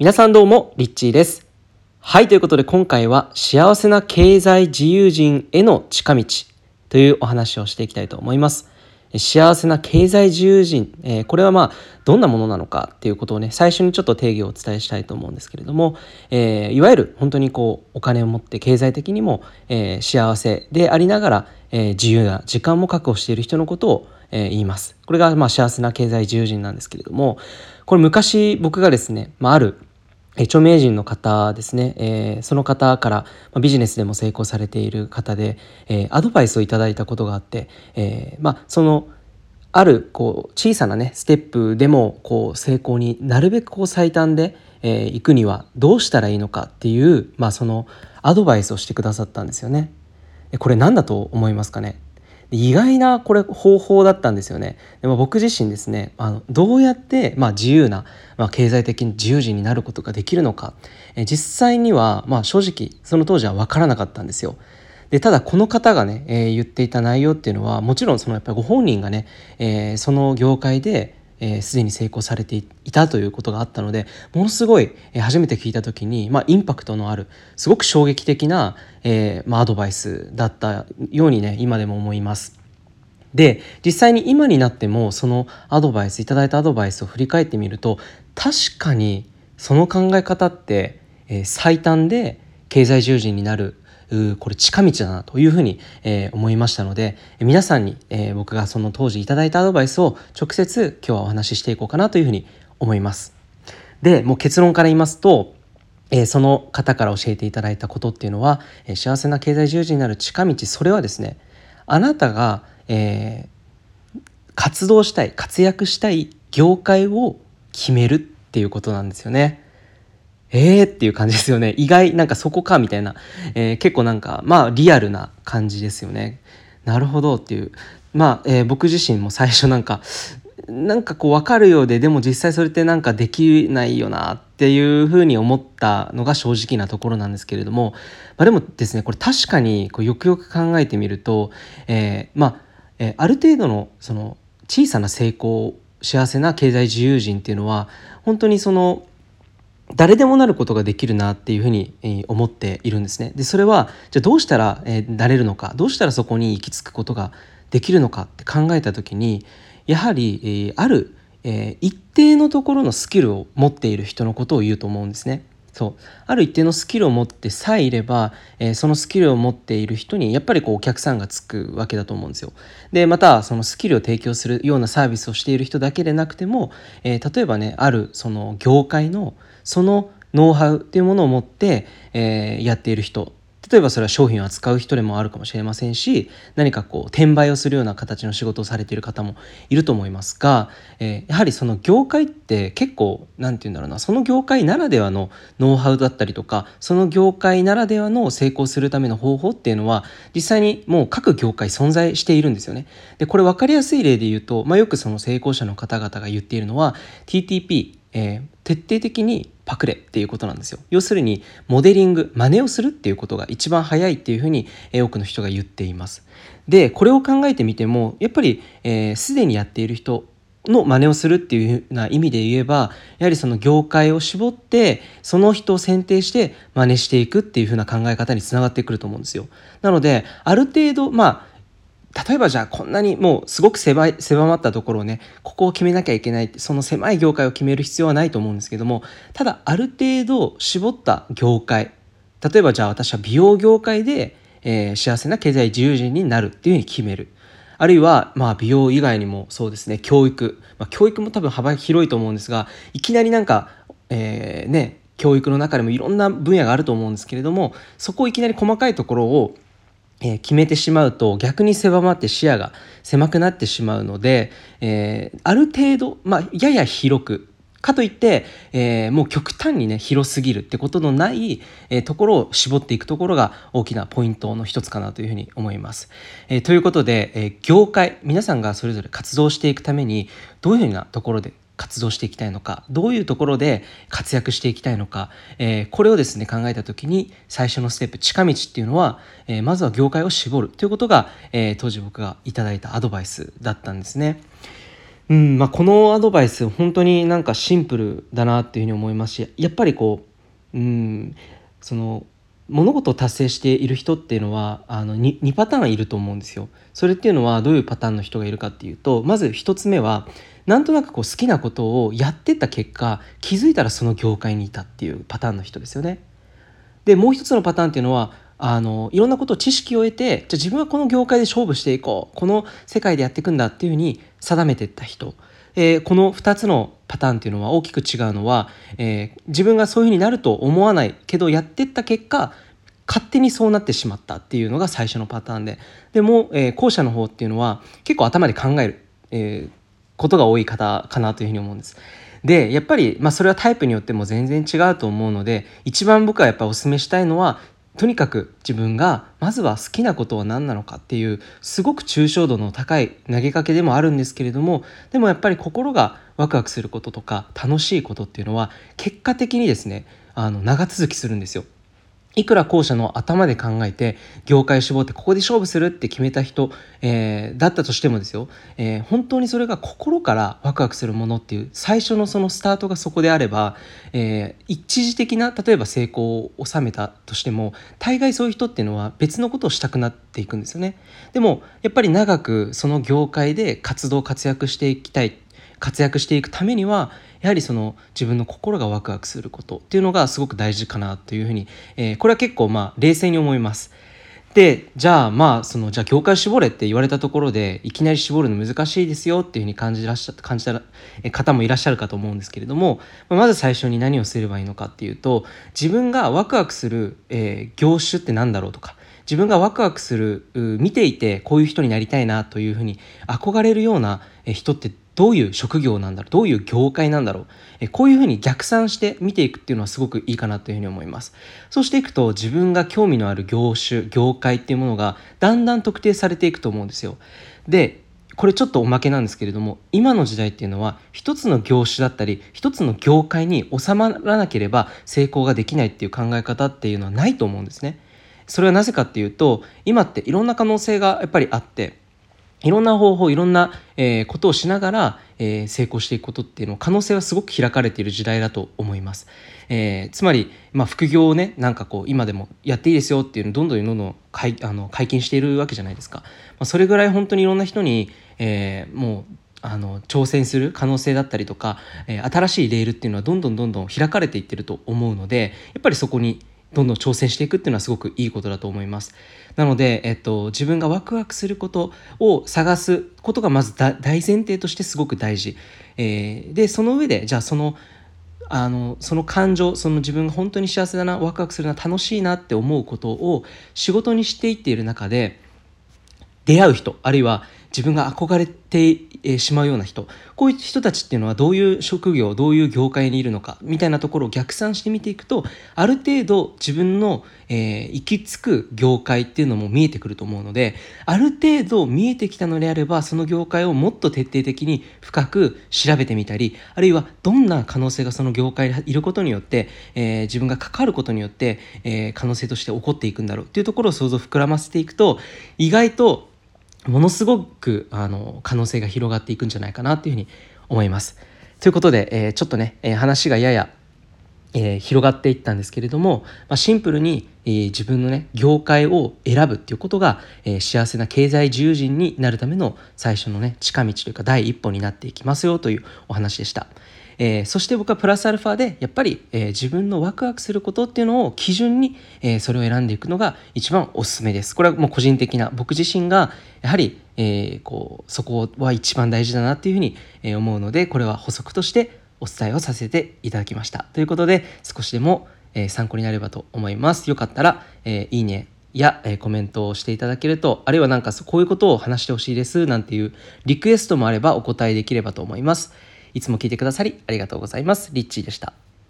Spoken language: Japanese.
皆さんどうも、リッチーです。はい、ということで今回は幸せな経済自由人への近道というお話をしていきたいと思います。幸せな経済自由人、えーこれはまあどんなものなのかっていうことをね最初にちょっと定義をお伝えしたいと思うんですけれども、えーいわゆる本当にこうお金を持って経済的にも、えー幸せでありながら、え自由な時間も確保している人のことを、え言います。これがまあ幸せな経済自由人なんですけれどもこれ昔僕がですね、まあ、ある著名人の方ですね、えーその方から、ま、ビジネスでも成功されている方で、えーアドバイスをいただいたことがあって、えーまあ、そのあるこう小さなねステップでもこう成功になるべくこう最短で、え行くにはどうしたらいいのかっていう、まあ、そのアドバイスをしてくださったんですよね。これ何だと思いますかね？意外なこれ方法だったんですよね。でも僕自身ですねあのどうやって、まあ、自由な、まあ、経済的に自由人になることができるのかえ実際には、まあ、正直その当時は分からなかったんですよ。でただこの方がね、えー言っていた内容っていうのはもちろんそのやっぱりご本人がね、えーその業界でえーすでに成功されていたということがあったのでものすごい、え初めて聞いた時に、まあ、インパクトのあるすごく衝撃的な、えーまあ、アドバイスだったようにね今でも思います。で実際に今になってもそのアドバイスいただいたアドバイスを振り返ってみると確かにその考え方って、えー最短で経済従人になるこれ近道だなというふうに、えー思いましたので皆さんに、えー僕がその当時いただいたアドバイスを直接今日はお話ししていこうかなというふうに思います。でもう結論から言いますとえーその方から教えていただいたことっていうのは、えー幸せな経済従事になる近道それはですねあなたが、えー活動したい活躍したい業界を決めるっていうことなんですよね。えーっていう感じですよね。意外、なんかそこかみたいな、えー結構なんか、まあリアルな感じですよね。なるほどっていう。まあ、えー僕自身も最初なんか、なんかこう分かるようで、でも実際それってなんかできないよなっていうふうに思ったのが正直なところなんですけれども、まあでもですね、これ確かにこうよくよく考えてみると、えーまあ、えーある程度のその小さな成功幸せな経済自由人っていうのは本当にその誰でもなることができるなっていうふうに思っているんですね。でそれはじゃあどうしたら、えーなれるのかどうしたらそこに行き着くことができるのかって考えた時にやはり、えある、え一定のところのスキルを持っている人のことを言うと思うんですね。そうある一定のスキルを持ってさえいれば、えーそのスキルを持っている人にやっぱりこうお客さんがつくわけだと思うんですよ。でまたそのスキルを提供するようなサービスをしている人だけでなくても、えー例えばねあるその業界のそのノウハウっていうものを持って、えーやっている人例えばそれは商品を扱う人でもあるかもしれませんし何かこう転売をするような形の仕事をされている方もいると思いますが、えーやはりその業界って結構何て言うんだろうなその業界ならではのノウハウだったりとかその業界ならではの成功するための方法っていうのは実際にもう各業界存在しているんですよね。でこれ分かりやすい例で言うと、まあ、よくその成功者の方々が言っているのは TTP、えー徹底的にパクれっていうことなんですよ。要するにモデリング真似をするっていうことが一番早いっていうふうに、えー多くの人が言っています。でこれを考えてみてもやっぱりえーすで、にやっている人の真似をするっていうふうな意味で言えばやはりその業界を絞ってその人を選定して真似していくっていうふうな考え方につながってくると思うんですよ。なのである程度まあ例えばじゃあこんなにもうすごく狭い狭まったところをねここを決めなきゃいけないってその狭い業界を決める必要はないと思うんですけどもただある程度絞った業界例えばじゃあ私は美容業界で、えー幸せな経済自由人になるっていうふうに決める。あるいは、まあ、美容以外にもそうですね教育、まあ、教育も多分幅広いと思うんですがいきなりなんか、えーね教育の中でもいろんな分野があると思うんですけれどもそこをいきなり細かいところをえ決めてしまうと逆に狭まって視野が狭くなってしまうので、えーある程度、まあ、やや広くかといって、えーもう極端にね広すぎるってことのない、えーところを絞っていくところが大きなポイントの一つかなというふうに思います。えーということで、え業界皆さんがそれぞれ活動していくためにどういうふうなところで活動していきたいのかどういうところで活躍していきたいのか、えーこれをですね考えた時に最初のステップ近道っていうのは、えーまずは業界を絞るということが、えー当時僕がいいたアドバイスだったんですね。うんまあ、このアドバイス本当になんかシンプルだなっていうふうに思いますしやっぱりこう、うん、その物事を達成している人っていうのはあの 2, 2パターンいると思うんですよ。それっていうのはどういうパターンの人がいるかっていうとまず1つ目はなんとなくこう好きなことをやってた結果気づいたらその業界にいたっていうパターンの人ですよね。でもう一つのパターンっていうのはあのいろんなことを知識を得てじゃ自分はこの業界で勝負していこうこの世界でやっていくんだっていうふうに定めていった人、えー、この2つのパターンっていうのは大きく違うのは、えー、自分がそういうふうになると思わないけどやってった結果勝手にそうなってしまったっていうのが最初のパターンででも、えー、後者の方っていうのは結構頭で考える、えー、ことが多い方かなというふうに思うんです。でやっぱり、まあ、それはタイプによっても全然違うと思うので一番僕はやっぱお勧めしたいのはとにかく自分がまずは好きなことは何なのかっていうすごく抽象度の高い投げかけでもあるんですけれどもでもやっぱり心がワクワクすることとか楽しいことっていうのは結果的にですねあの長続きするんですよ。いくら後者の頭で考えて業界を絞ってここで勝負するって決めた人、えー、だったとしてもですよ、えー、本当にそれが心からワクワクするものっていう最初のそのスタートがそこであれば、えー、一時的な例えば成功を収めたとしても大概そういう人っていうのは別のことをしたくなっていくんですよね。でもやっぱり長くその業界で活動活躍していきたい活躍していくためにはやはりその自分の心がワクワクすることっていうのがすごく大事かなというふうに、えー、これは結構まあ冷静に思います。でじゃあまあそのじゃあ境界絞れって言われたところでいきなり絞るの難しいですよっていうふうに感じらっしゃ感じた方もいらっしゃるかと思うんですけれどもまず最初に何をすればいいのかっていうと自分がワクワクする、えー、業種って何だろうとか自分がワクワクする見ていてこういう人になりたいなというふうに憧れるような人ってどういう職業なんだろうどういう業界なんだろうえこういうふうに逆算して見ていくっていうのはすごくいいかなというふうに思います。そうしていくと自分が興味のある業種業界っていうものがだんだん特定されていくと思うんですよ。でこれちょっとおまけなんですけれども今の時代っていうのは一つの業種だったり一つの業界に収まらなければ成功ができないっていう考え方っていうのはないと思うんですね。それはなぜかっていうと今っていろんな可能性がやっぱりあっていろんな方法いろんな、えー、ことをしながら、えー、成功していくことっていうの可能性はすごく開かれている時代だと思います、えー、つまり、まあ、副業をねなんかこう今でもやっていいですよっていうのをどんどんどんどん解あの解禁しているわけじゃないですか、まあ、それぐらい本当にいろんな人に、えー、もうあの挑戦する可能性だったりとか、えー、新しいレールっていうのはどんどんどんどん開かれていってると思うのでやっぱりそこにどんどん挑戦していくっていうのはすごくいいことだと思います。なので、えっと、自分がワクワクすることを探すことがまず大前提としてすごく大事。えー、で、その上で、じゃあその、あのその感情その自分が本当に幸せだなワクワクするな楽しいなって思うことを仕事にしていっている中で出会う人あるいは自分が憧れてしまうような人。こういう人たちっていうのはどういう職業どういう業界にいるのかみたいなところを逆算してみていくとある程度自分の、えー、行き着く業界っていうのも見えてくると思うのである程度見えてきたのであればその業界をもっと徹底的に深く調べてみたりあるいはどんな可能性がその業界にいることによって、えー、自分が関わることによって、えー、可能性として起こっていくんだろうっていうところを想像膨らませていくと意外とものすごくあの可能性が広がっていくんじゃないかなというふうに思います。ということで、えー、ちょっとね、えー、話がやや、えー、広がっていったんですけれども、まあ、シンプルに、え、自分のね業界を選ぶっていうことが、え、幸せな経済自由人になるための最初のね近道というか第一歩になっていきますよというお話でした。えー、そして僕はプラスアルファでやっぱり、えー、自分のワクワクすることっていうのを基準に、えー、それを選んでいくのが一番おすすめです。これはもう個人的な僕自身がやはり、えこうそこは一番大事だなっていうふうに、え思うのでこれは補足としてお伝えをさせていただきました。ということで少しでも、え参考になればと思います。よかったら、えいいねや、えコメントをしていただけるとあるいはなんかこういうことを話してほしいですなんていうリクエストもあればお答えできればと思います。いつも聞いてくださりありがとうございます。リッチーでした。